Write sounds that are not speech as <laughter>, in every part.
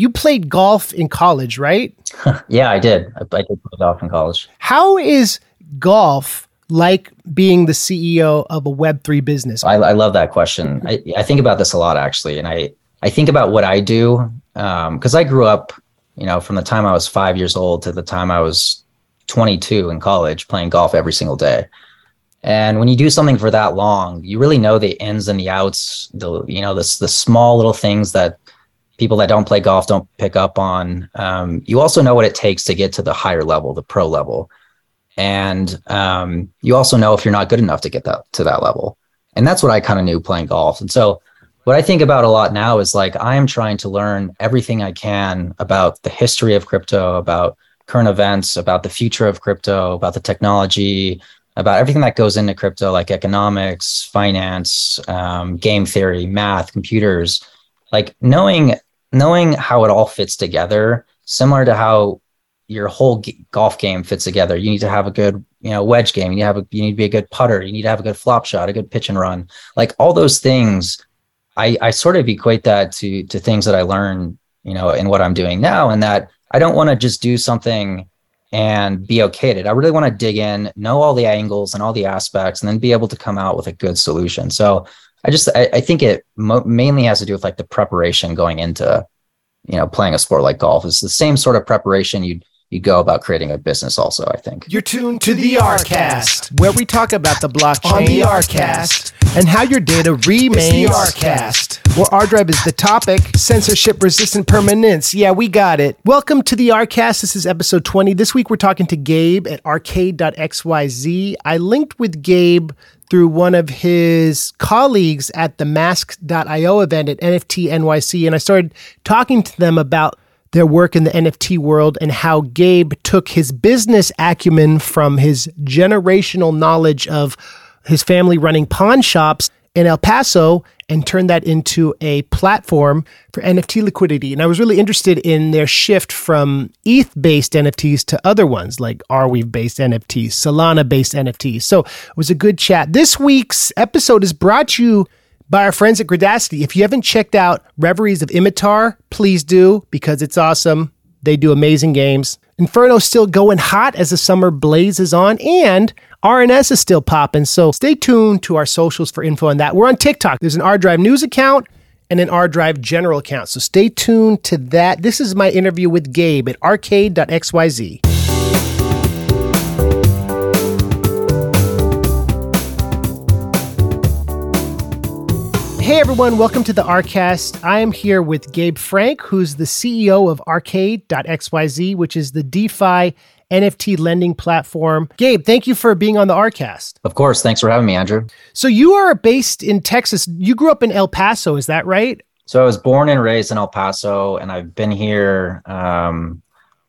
you played golf in college, right? <laughs> yeah, I did. I, I did play golf in college. How is golf like being the CEO of a Web3 business? I, I love that question. I, I think about this a lot, actually. And I, I think about what I do because um, I grew up, you know, from the time I was five years old to the time I was 22 in college playing golf every single day. And when you do something for that long, you really know the ins and the outs, the you know, the the small little things that people that don't play golf don't pick up on. Um, you also know what it takes to get to the higher level, the pro level, and um, you also know if you're not good enough to get that to that level. And that's what I kind of knew playing golf. And so, what I think about a lot now is like I am trying to learn everything I can about the history of crypto, about current events, about the future of crypto, about the technology, about everything that goes into crypto, like economics, finance, um, game theory, math, computers. Like knowing knowing how it all fits together, similar to how your whole g- golf game fits together. You need to have a good, you know, wedge game. You need to have a, you need to be a good putter. You need to have a good flop shot, a good pitch and run. Like all those things, I I sort of equate that to to things that I learn, you know, in what I'm doing now, and that I don't want to just do something and be okay at it. I really want to dig in, know all the angles and all the aspects, and then be able to come out with a good solution. So I just I, I think it mo- mainly has to do with like the preparation going into you know playing a sport like golf. It's the same sort of preparation you'd you go about creating a business also i think. You're tuned to the rcast where we talk about the blockchain on the rcast. and how your data remains the rcast. Where ArDrive is the topic. Censorship resistant permanence. Yeah we got it. Welcome to the rcast. This is episode 20 this week we're talking to gabe at arcade.xyz i linked with gabe through one of his colleagues at the mask.io event at nft nyc and i started talking to them about their work in the NFT world and how Gabe took his business acumen from his generational knowledge of his family running pawn shops in El Paso and turned that into a platform for NFT liquidity. And I was really interested in their shift from ETH based NFTs to other ones like Arweave based NFTs, Solana based NFTs. So it was a good chat. This week's episode is brought to you by our friends at Gradacity. If you haven't checked out Reveries of Imitar, please do because it's awesome. They do amazing games. Inferno's still going hot as the summer blazes on, and ArNS is still popping. So stay tuned to our socials for info on that. We're on TikTok. There's an ArDrive news account and an ArDrive general account. So stay tuned to that. This is my interview with Gabe at arcade.xyz. Hey everyone, welcome to the Rcast. I am here with Gabe Frank, who's the CEO of Arcade.xyz, which is the DeFi NFT lending platform. Gabe, thank you for being on the Rcast. Of course. Thanks for having me, Andrew. So you are based in Texas. You grew up in El Paso, is that right? So I was born and raised in El Paso, and I've been here um,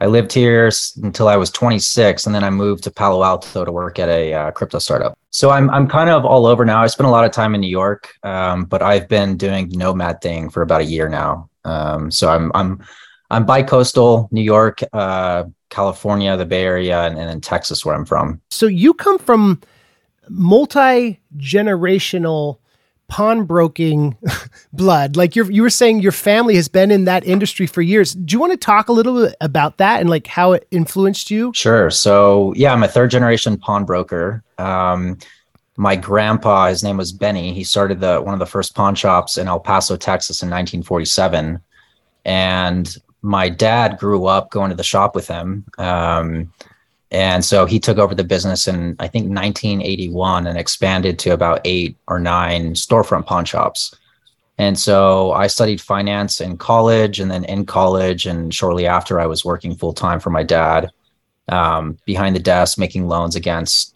I lived here until I was 26, and then I moved to Palo Alto to work at a uh, crypto startup. So I'm I'm kind of all over now. I spent a lot of time in New York, um, but I've been doing nomad thing for about a year now. Um, so I'm I'm I'm bi-coastal, New York, uh, California, the Bay Area, and, and then Texas, where I'm from. So you come from multi generational pawnbroking <laughs> blood. Like you you were saying your family has been in that industry for years. Do you want to talk a little bit about that and like how it influenced you? Sure. So yeah, I'm a third generation pawnbroker. Um, my grandpa, his name was Benny. He started the one of the first pawn shops in El Paso, Texas in 1947. And my dad grew up going to the shop with him. Um, and so he took over the business in, I think, 1981 and expanded to about eight or nine storefront pawn shops. And so I studied finance in college. And then in college, and shortly after, I was working full time for my dad um, behind the desk, making loans against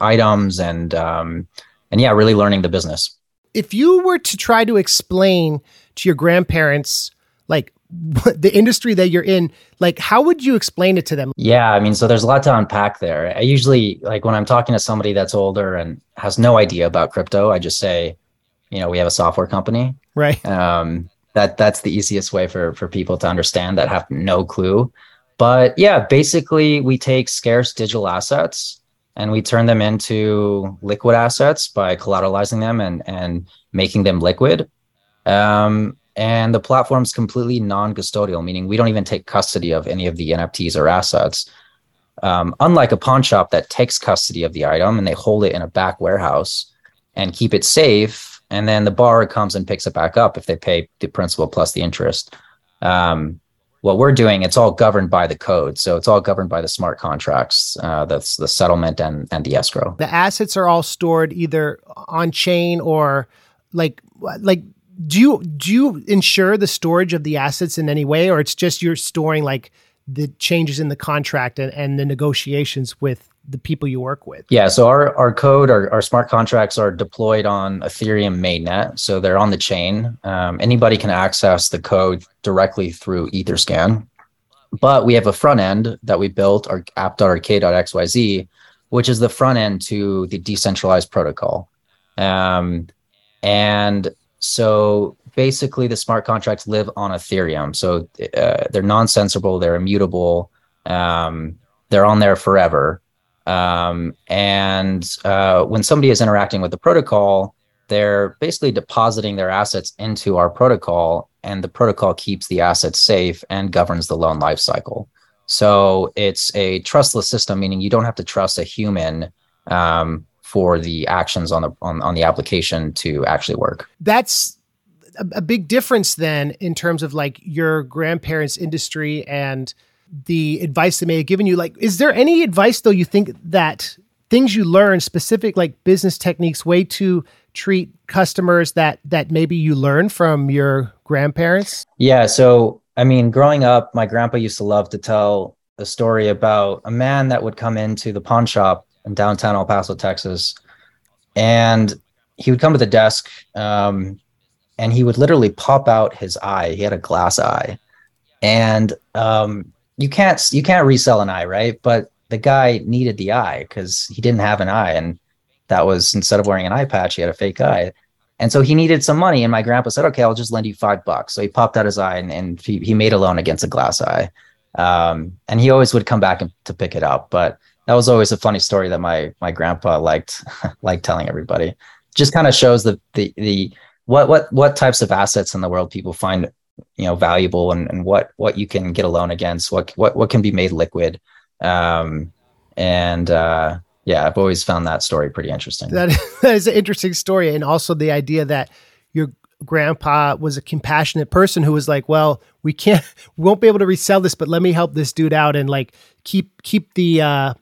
items and, um, and yeah, really learning the business. If you were to try to explain to your grandparents, like the industry that you're in like how would you explain it to them? Yeah i mean so there's a lot to unpack there. I usually like when i'm talking to somebody that's older and has no idea about crypto i just say you know we have a software company. Right. Um that that's the easiest way for for people to understand that have no clue. But yeah basically we take scarce digital assets and we turn them into liquid assets by collateralizing them and and making them liquid. Um and the platform's completely non-custodial, meaning we don't even take custody of any of the NFTs or assets. Um, unlike a pawn shop that takes custody of the item and they hold it in a back warehouse and keep it safe, and then the borrower comes and picks it back up if they pay the principal plus the interest. Um, what we're doing, it's all governed by the code. So it's all governed by the smart contracts. Uh, that's the settlement and and the escrow. The assets are all stored either on chain or like like do you do you ensure the storage of the assets in any way, or it's just you're storing like the changes in the contract and, and the negotiations with the people you work with? Yeah, so our our code, our, our smart contracts are deployed on Ethereum mainnet, so they're on the chain. Um, anybody can access the code directly through EtherScan, but we have a front end that we built, our app.arcade.xyz, which is the front end to the decentralized protocol. Um, and so basically, the smart contracts live on Ethereum, so uh, they're non-sensible, they're immutable, um, they're on there forever. Um, and uh, when somebody is interacting with the protocol, they're basically depositing their assets into our protocol, and the protocol keeps the assets safe and governs the loan lifecycle. So it's a trustless system, meaning you don't have to trust a human um, for the actions on the on, on the application to actually work. That's a, a big difference then in terms of like your grandparents' industry and the advice they may have given you like is there any advice though you think that things you learn specific like business techniques way to treat customers that that maybe you learn from your grandparents yeah so i mean growing up my grandpa used to love to tell a story about a man that would come into the pawn shop in downtown el paso texas and he would come to the desk um, and he would literally pop out his eye he had a glass eye and um, you can't you can't resell an eye, right? But the guy needed the eye because he didn't have an eye, and that was instead of wearing an eye patch, he had a fake eye. And so he needed some money, and my grandpa said, "Okay, I'll just lend you five bucks." So he popped out his eye, and, and he, he made a loan against a glass eye. Um, and he always would come back to pick it up. But that was always a funny story that my my grandpa liked <laughs> liked telling everybody. Just kind of shows the the the what what what types of assets in the world people find you know valuable and, and what what you can get a loan against what what what can be made liquid um and uh yeah i've always found that story pretty interesting that, is an interesting story and also the idea that your grandpa was a compassionate person who was like well we can't <laughs> we won't be able to resell this but let me help this dude out and like keep keep the uh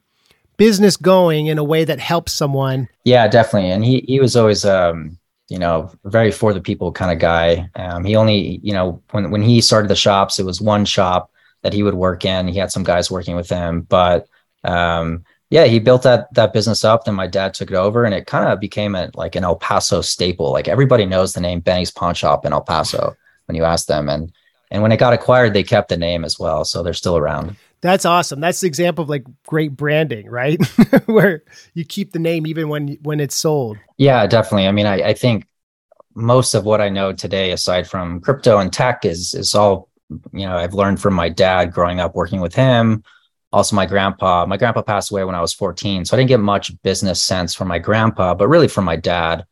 business going in a way that helps someone yeah definitely and he he was always um you know, very for the people kind of guy. Um, he only, you know, when when he started the shops, it was one shop that he would work in. He had some guys working with him, but um, yeah, he built that that business up. Then my dad took it over, and it kind of became a like an El Paso staple. Like everybody knows the name Benny's Pawn Shop in El Paso when you ask them, and and when it got acquired, they kept the name as well, so they're still around. That's awesome. That's the example of like great branding, right? <laughs> Where you keep the name even when when it's sold. Yeah, definitely. I mean, I, I think most of what I know today, aside from crypto and tech, is is all you know I've learned from my dad growing up working with him. Also, my grandpa. My grandpa passed away when I was 14, so I didn't get much business sense from my grandpa, but really from my dad.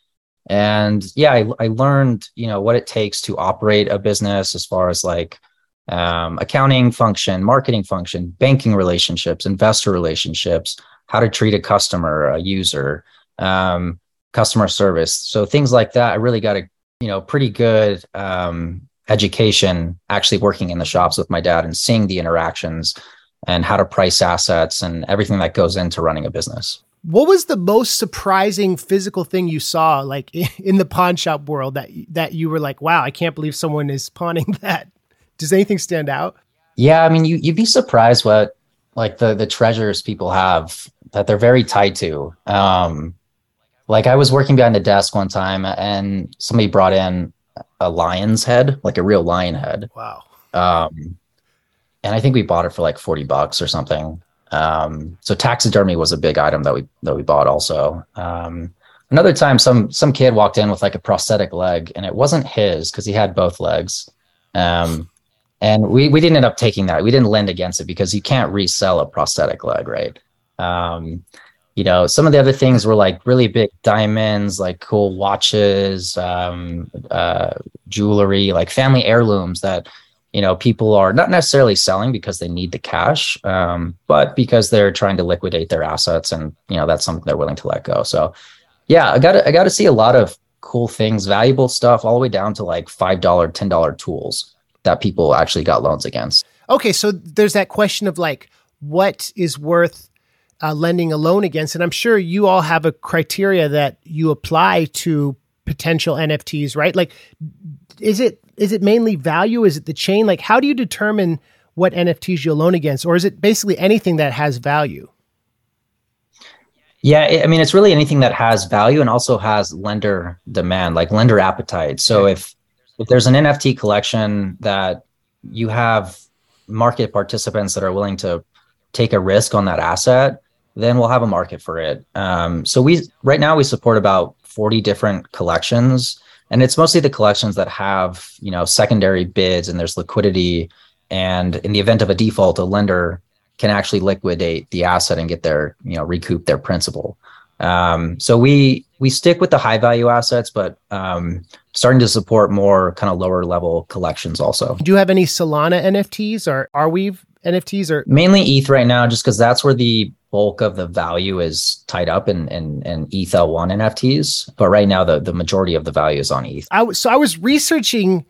And yeah, I, I learned you know what it takes to operate a business as far as like um, accounting function, marketing function, banking relationships, investor relationships, how to treat a customer, a user, um, customer service. So things like that. I really got a you know pretty good um, education actually working in the shops with my dad and seeing the interactions and how to price assets and everything that goes into running a business. What was the most surprising physical thing you saw, like <laughs> in the pawn shop world, that that you were like, "Wow, I can't believe someone is pawning <laughs> that." Does anything stand out? Yeah, I mean, you you'd be surprised what like the the treasures people have that they're very tied to. Um, like I was working behind the desk one time, and somebody brought in a lion's head, like a real lion head. Wow. Um, and I think we bought it for like forty bucks or something. Um, so taxidermy was a big item that we that we bought also. Um, another time, some some kid walked in with like a prosthetic leg, and it wasn't his because he had both legs. Um, and we we didn't end up taking that. We didn't lend against it because you can't resell a prosthetic leg, right? Um, you know, some of the other things were like really big diamonds, like cool watches, um, uh, jewelry, like family heirlooms that you know people are not necessarily selling because they need the cash um, but because they're trying to liquidate their assets and you know that's something they're willing to let go so yeah i got i got to see a lot of cool things valuable stuff all the way down to like five dollar ten dollar tools that people actually got loans against okay so there's that question of like what is worth uh, lending a loan against and i'm sure you all have a criteria that you apply to potential nfts right like is it is it mainly value? Is it the chain? Like, how do you determine what NFTs you'll loan against, or is it basically anything that has value? Yeah, I mean, it's really anything that has value and also has lender demand, like lender appetite. So if if there's an NFT collection that you have market participants that are willing to take a risk on that asset, then we'll have a market for it. Um, so we right now we support about 40 different collections and it's mostly the collections that have you know secondary bids and there's liquidity and in the event of a default a lender can actually liquidate the asset and get their you know recoup their principal um, so we we stick with the high value assets but um, starting to support more kind of lower level collections also do you have any solana nfts or Arweave nfts or mainly eth right now just because that's where the bulk of the value is tied up in in, in ETH L1 NFTs, but right now the the majority of the value is on ETH. I, so I was researching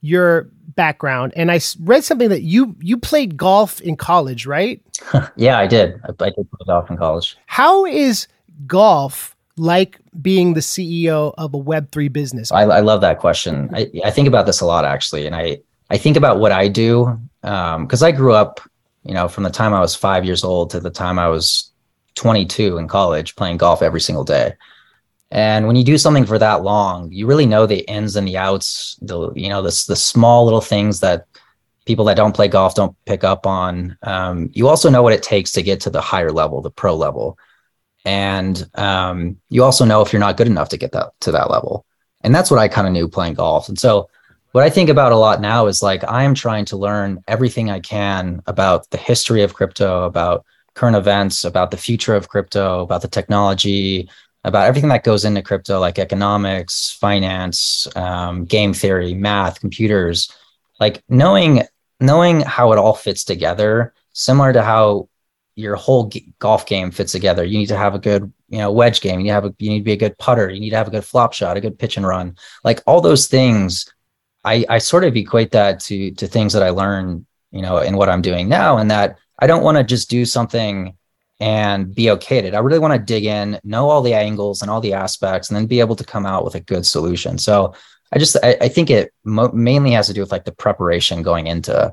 your background and I read something that you you played golf in college, right? <laughs> yeah, I did. I, I did play golf in college. How is golf like being the CEO of a Web3 business? I, I love that question. I, I think about this a lot actually. And I, I think about what I do because um, I grew up you know, from the time I was five years old to the time I was 22 in college, playing golf every single day. And when you do something for that long, you really know the ins and the outs, the you know, the the small little things that people that don't play golf don't pick up on. Um, you also know what it takes to get to the higher level, the pro level, and um, you also know if you're not good enough to get that to that level. And that's what I kind of knew playing golf. And so what I think about a lot now is like I am trying to learn everything I can about the history of crypto, about current events, about the future of crypto, about the technology, about everything that goes into crypto, like economics, finance, um, game theory, math, computers. Like knowing knowing how it all fits together, similar to how your whole g- golf game fits together. You need to have a good, you know, wedge game. You need to have a, you need to be a good putter. You need to have a good flop shot, a good pitch and run. Like all those things I, I sort of equate that to to things that I learn, you know, in what I'm doing now, and that I don't want to just do something and be okay at it. I really want to dig in, know all the angles and all the aspects, and then be able to come out with a good solution. So I just I, I think it mo- mainly has to do with like the preparation going into,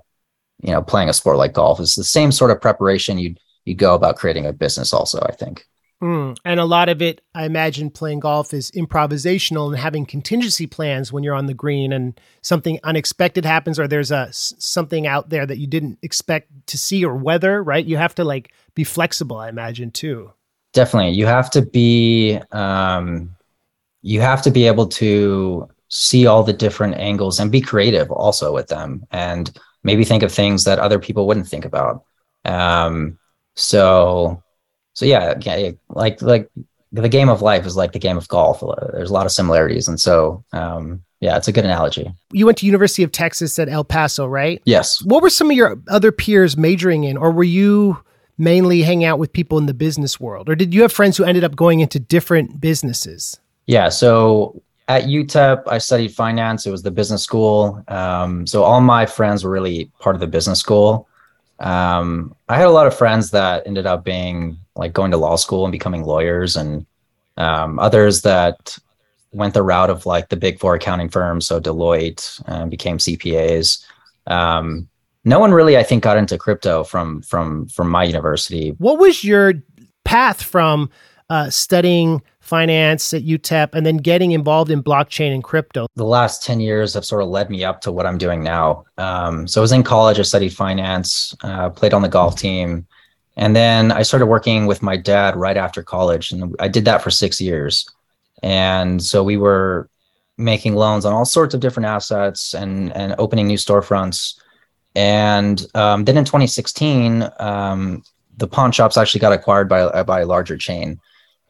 you know, playing a sport like golf. It's the same sort of preparation you you go about creating a business. Also, I think. Mm. And a lot of it, I imagine, playing golf is improvisational and having contingency plans when you're on the green and something unexpected happens or there's a something out there that you didn't expect to see or weather. Right? You have to like be flexible. I imagine too. Definitely, you have to be. Um, you have to be able to see all the different angles and be creative also with them, and maybe think of things that other people wouldn't think about. Um, so so yeah, like like the game of life is like the game of golf. There's a lot of similarities, and so um, yeah, it's a good analogy. You went to University of Texas at El Paso, right? Yes. What were some of your other peers majoring in, or were you mainly hanging out with people in the business world, or did you have friends who ended up going into different businesses? Yeah. So at UTEP, I studied finance. It was the business school. Um, so all my friends were really part of the business school. Um, I had a lot of friends that ended up being like going to law school and becoming lawyers, and um, others that went the route of like the big four accounting firms, so Deloitte uh, became CPAs. Um, no one really, I think, got into crypto from from from my university. What was your path from uh, studying finance at UTEP and then getting involved in blockchain and crypto? The last 10 years have sort of led me up to what I'm doing now. Um, so I was in college, I studied finance, uh, played on the golf team. And then I started working with my dad right after college. And I did that for six years. And so we were making loans on all sorts of different assets and, and opening new storefronts. And um, then in 2016, um, the pawn shops actually got acquired by by a larger chain,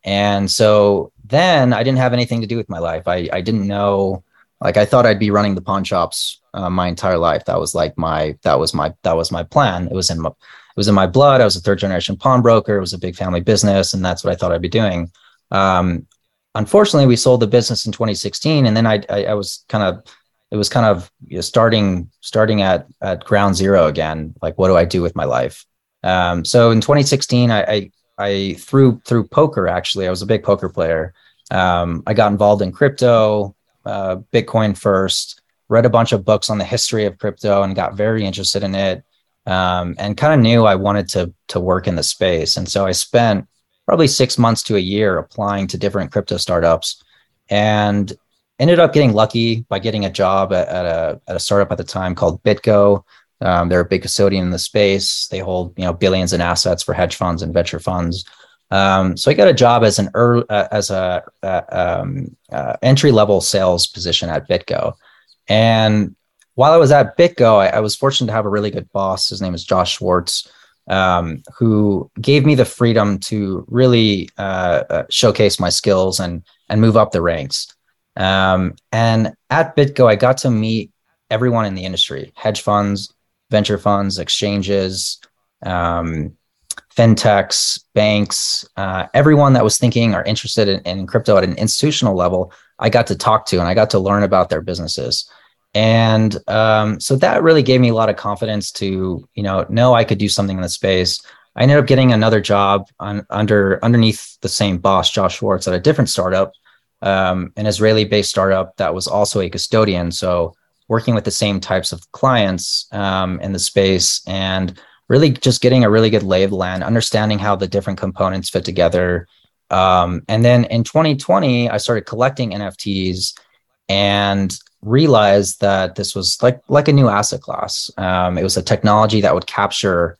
and so then I didn't have anything to do with my life. I I didn't know like I thought I'd be running the pawn shops uh, my entire life. That was like my that was my that was my plan. It was in my it was in my blood. I was a third generation pawnbroker. It was a big family business, and that's what I thought I'd be doing. Um, unfortunately, we sold the business in 2016, and then I I, I was kind of it was kind of you know, starting starting at at ground zero again. Like, what do I do with my life? Um, so in 2016, I, I I through through poker actually, I was a big poker player. Um, I got involved in crypto uh, Bitcoin first, read a bunch of books on the history of crypto, and got very interested in it. Um, and kind of knew I wanted to to work in the space, and so I spent probably six months to a year applying to different crypto startups, and ended up getting lucky by getting a job at, at a at a startup at the time called BitGo. Um, they're a big custodian in the space. They hold you know billions in assets for hedge funds and venture funds. Um, so I got a job as an early, uh, as a uh, um, uh, entry level sales position at BitGo, and while I was at BitGo, I, I, was fortunate to have a really good boss. His name is Josh Schwartz, um, who gave me the freedom to really uh, uh, showcase my skills and and move up the ranks. Um, and at BitGo, I got to meet everyone in the industry: hedge funds, venture funds, exchanges. Um, fintechs, banks, uh, everyone that was thinking or interested in, in, crypto at an institutional level, I got to talk to and I got to learn about their businesses. And um, so that really gave me a lot of confidence to, you know, know I could do something in the space. I ended up getting another job on, under underneath the same boss, Josh Schwartz, at a different startup, um, an Israeli-based startup that was also a custodian. So working with the same types of clients um, in the space and really just getting a really good lay of the land, understanding how the different components fit together. Um, and then in 2020, I started collecting NFTs and realized that this was like like a new asset class. Um, it was a technology that would capture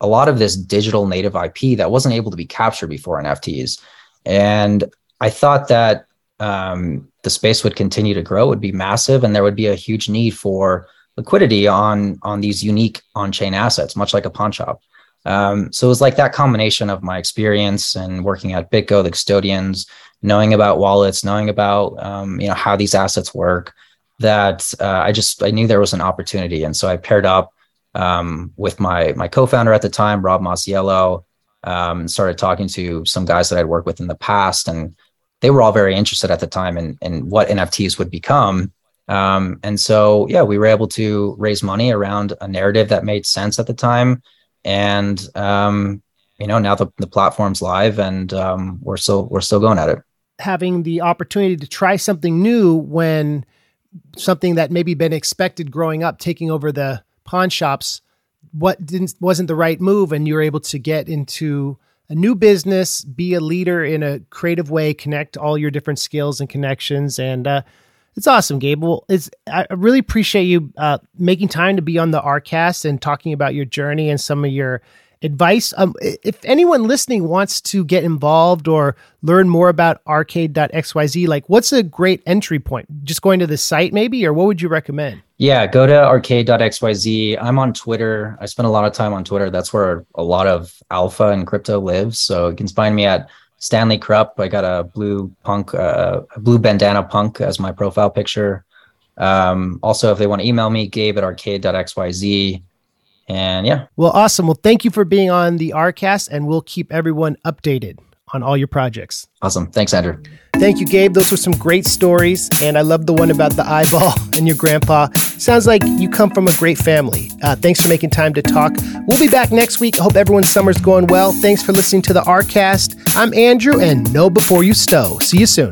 a lot of this digital native IP that wasn't able to be captured before NFTs. And I thought that um, the space would continue to grow, would be massive, and there would be a huge need for liquidity on on these unique on-chain assets, much like a pawn shop. Um, so it was like that combination of my experience and working at BitGo, the custodians, knowing about wallets, knowing about um, you know how these assets work, that uh, I just I knew there was an opportunity, and so I paired up um, with my my co-founder at the time, Rob Masiello, um, started talking to some guys that I'd worked with in the past, and they were all very interested at the time in in what NFTs would become. Um, and so, yeah, we were able to raise money around a narrative that made sense at the time. And, um, you know, now the, the platform's live and um, we're still, we're still going at it. Having the opportunity to try something new when something that maybe been expected growing up, taking over the pawn shops, what didn't, wasn't the right move. And you were able to get into a new business, be a leader in a creative way, connect all your different skills and connections. And, uh, it's awesome, Gabe. Well, it's I really appreciate you uh, making time to be on the RCast and talking about your journey and some of your advice. Um, if anyone listening wants to get involved or learn more about arcade.xyz, like what's a great entry point? Just going to the site maybe, or what would you recommend? Yeah, go to arcade.xyz. I'm on Twitter. I spend a lot of time on Twitter. That's where a lot of alpha and crypto lives. So you can find me at Stanley Krupp. I got a blue punk, uh, a blue bandana punk as my profile picture. Um, also, if they want to email me, gabe at arcade.xyz. And yeah. Well, awesome. Well, thank you for being on the Arcast, and we'll keep everyone updated on all your projects. Awesome. Thanks, Andrew. Thank you, Gabe. Those were some great stories. And I love the one about the eyeball <laughs> and your grandpa. Sounds like you come from a great family. Uh, thanks for making time to talk. We'll be back next week. I hope everyone's summer's going well. Thanks for listening to the Arcast. I'm Andrew, and know before you stow. See you soon.